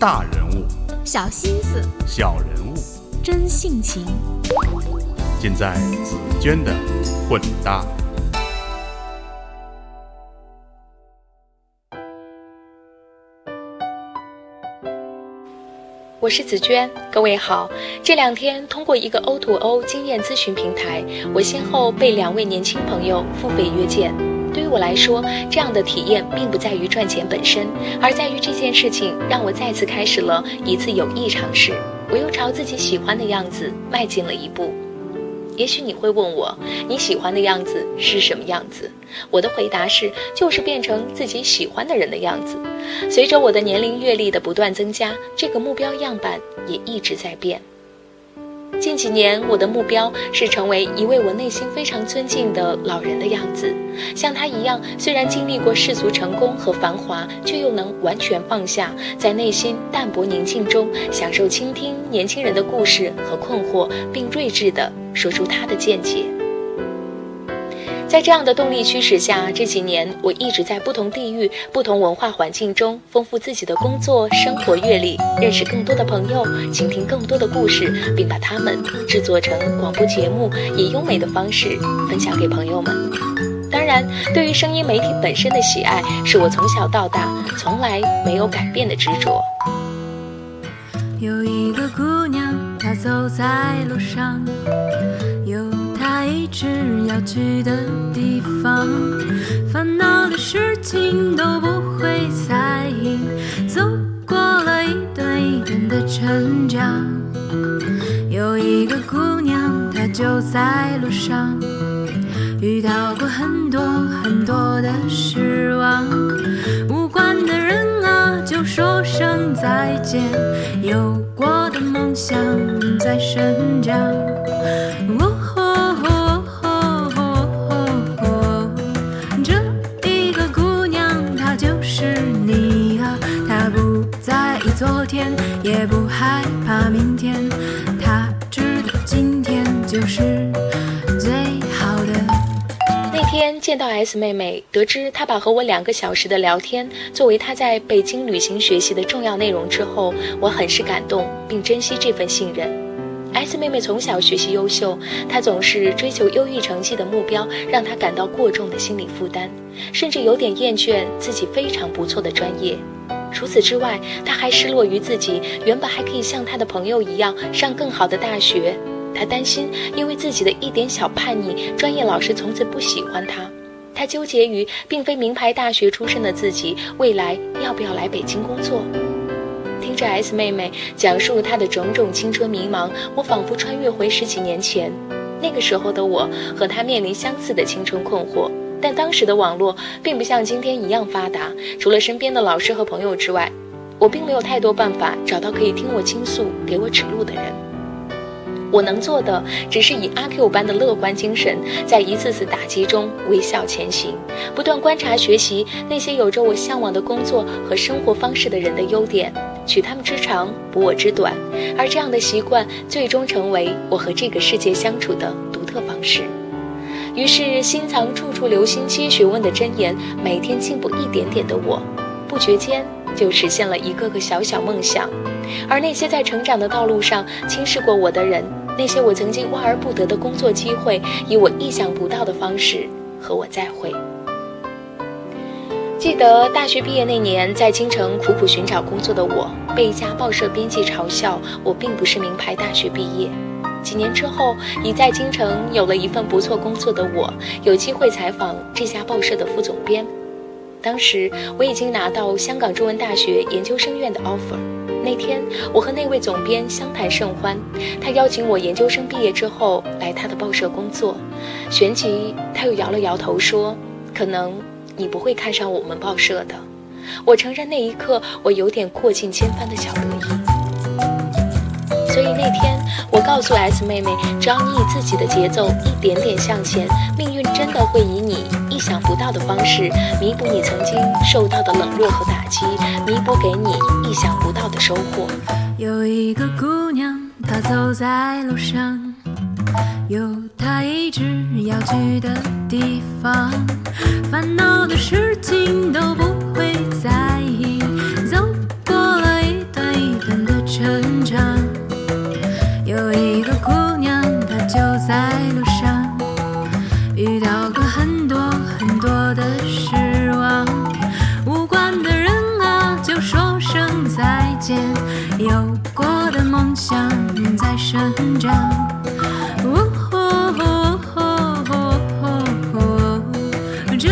大人物，小心思，小人物，真性情，尽在紫娟的混搭。我是紫娟，各位好。这两天通过一个 O to O 经验咨询平台，我先后被两位年轻朋友付费约见。对于我来说，这样的体验并不在于赚钱本身，而在于这件事情让我再次开始了一次有益尝试。我又朝自己喜欢的样子迈进了一步。也许你会问我，你喜欢的样子是什么样子？我的回答是，就是变成自己喜欢的人的样子。随着我的年龄阅历的不断增加，这个目标样板也一直在变。近几年，我的目标是成为一位我内心非常尊敬的老人的样子，像他一样，虽然经历过世俗成功和繁华，却又能完全放下，在内心淡泊宁静中，享受倾听年轻人的故事和困惑，并睿智地说出他的见解。在这样的动力驱使下，这几年我一直在不同地域、不同文化环境中丰富自己的工作生活阅历，认识更多的朋友，倾听更多的故事，并把它们制作成广播节目，以优美的方式分享给朋友们。当然，对于声音媒体本身的喜爱，是我从小到大从来没有改变的执着。有一个姑娘，她走在路上。一直要去的地方，烦恼的事情都不会在意，走过了一段一段的成长。有一个姑娘，她就在路上，遇到过很多很多的失望，无关的人啊，就说声再见。有过的梦想在生长。昨天也不害怕明天，他知道今天就是最好的。那天见到 S 妹妹，得知她把和我两个小时的聊天作为她在北京旅行学习的重要内容之后，我很是感动，并珍惜这份信任。S 妹妹从小学习优秀，她总是追求优异成绩的目标，让她感到过重的心理负担，甚至有点厌倦自己非常不错的专业。除此之外，他还失落于自己原本还可以像他的朋友一样上更好的大学。他担心，因为自己的一点小叛逆，专业老师从此不喜欢他。他纠结于，并非名牌大学出身的自己未来要不要来北京工作。听着 S 妹妹讲述她的种种青春迷茫，我仿佛穿越回十几年前，那个时候的我和她面临相似的青春困惑。但当时的网络并不像今天一样发达，除了身边的老师和朋友之外，我并没有太多办法找到可以听我倾诉、给我指路的人。我能做的，只是以阿 Q 般的乐观精神，在一次次打击中微笑前行，不断观察学习那些有着我向往的工作和生活方式的人的优点，取他们之长，补我之短，而这样的习惯，最终成为我和这个世界相处的独特方式。于是，心藏处处留心皆学问的箴言，每天进步一点点的我，不觉间就实现了一个个小小梦想。而那些在成长的道路上轻视过我的人，那些我曾经望而不得的工作机会，以我意想不到的方式和我再会。记得大学毕业那年，在京城苦苦寻找工作的我，被一家报社编辑嘲笑我并不是名牌大学毕业。几年之后，已在京城有了一份不错工作的我，有机会采访这家报社的副总编。当时我已经拿到香港中文大学研究生院的 offer。那天，我和那位总编相谈甚欢，他邀请我研究生毕业之后来他的报社工作。旋即，他又摇了摇头说：“可能你不会看上我们报社的。”我承认，那一刻我有点过尽千帆的小得意。所以那天，我告诉 S 妹妹，只要你以自己的节奏一点点向前，命运真的会以你意想不到的方式弥补你曾经受到的冷落和打击，弥补给你意想不到的收获。有一个姑娘，她走在路上，有她一直要去的地方，烦恼的事情都不想在生长。哦吼哦吼哦吼哦这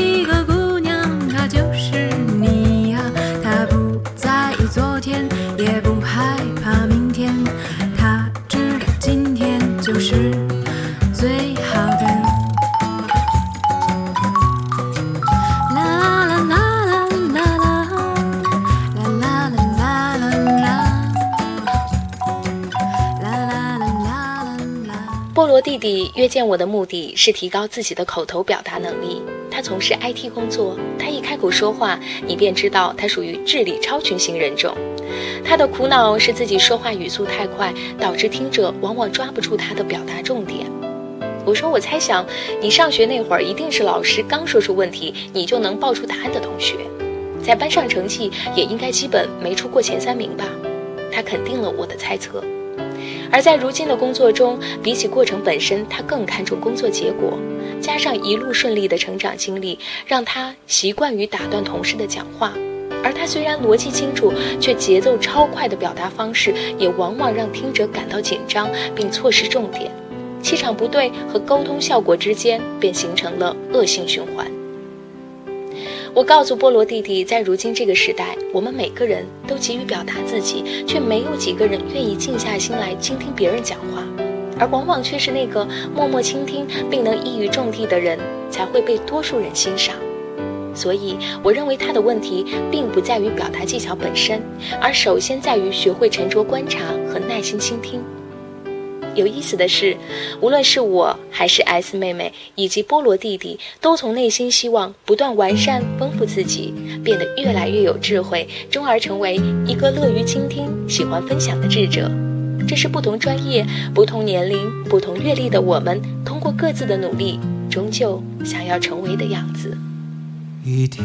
一个姑娘，她就是你呀、她不在意昨天，也不害怕明天，她知道今天就是最菠萝弟弟约见我的目的是提高自己的口头表达能力。他从事 IT 工作，他一开口说话，你便知道他属于智力超群型人种。他的苦恼是自己说话语速太快，导致听者往往抓不住他的表达重点。我说，我猜想你上学那会儿一定是老师刚说出问题，你就能报出答案的同学，在班上成绩也应该基本没出过前三名吧？他肯定了我的猜测。而在如今的工作中，比起过程本身，他更看重工作结果。加上一路顺利的成长经历，让他习惯于打断同事的讲话。而他虽然逻辑清楚，却节奏超快的表达方式，也往往让听者感到紧张，并错失重点。气场不对和沟通效果之间，便形成了恶性循环。我告诉菠萝弟弟，在如今这个时代，我们每个人都急于表达自己，却没有几个人愿意静下心来倾听别人讲话，而往往却是那个默默倾听并能一语中的的人，才会被多数人欣赏。所以，我认为他的问题并不在于表达技巧本身，而首先在于学会沉着观察和耐心倾听。有意思的是，无论是我还是 S 妹妹以及菠萝弟弟，都从内心希望不断完善、丰富自己，变得越来越有智慧，终而成为一个乐于倾听、喜欢分享的智者。这是不同专业、不同年龄、不同阅历的我们，通过各自的努力，终究想要成为的样子。一天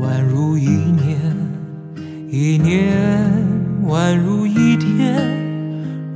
宛如一年，一年宛如一天，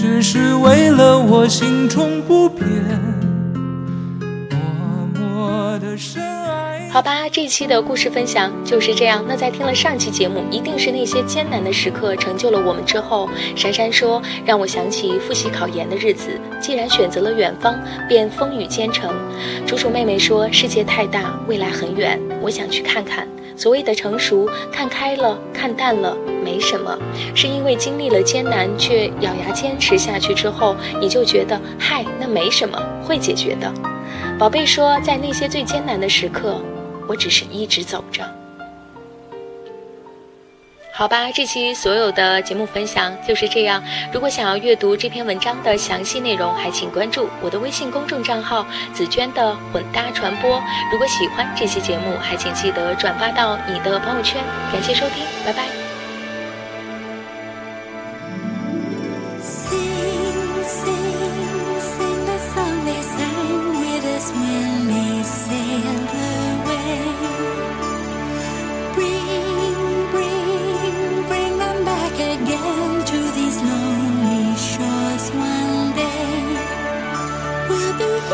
只是为了我心中不变。默默的深爱。好吧，这期的故事分享就是这样。那在听了上期节目，一定是那些艰难的时刻成就了我们之后，珊珊说让我想起复习考研的日子。既然选择了远方，便风雨兼程。楚楚妹妹说世界太大，未来很远，我想去看看。所谓的成熟，看开了，看淡了，没什么，是因为经历了艰难，却咬牙坚持下去之后，你就觉得嗨，那没什么，会解决的。宝贝说，在那些最艰难的时刻。我只是一直走着，好吧。这期所有的节目分享就是这样。如果想要阅读这篇文章的详细内容，还请关注我的微信公众账号“紫娟的混搭传播”。如果喜欢这期节目，还请记得转发到你的朋友圈。感谢收听，拜拜。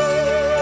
love.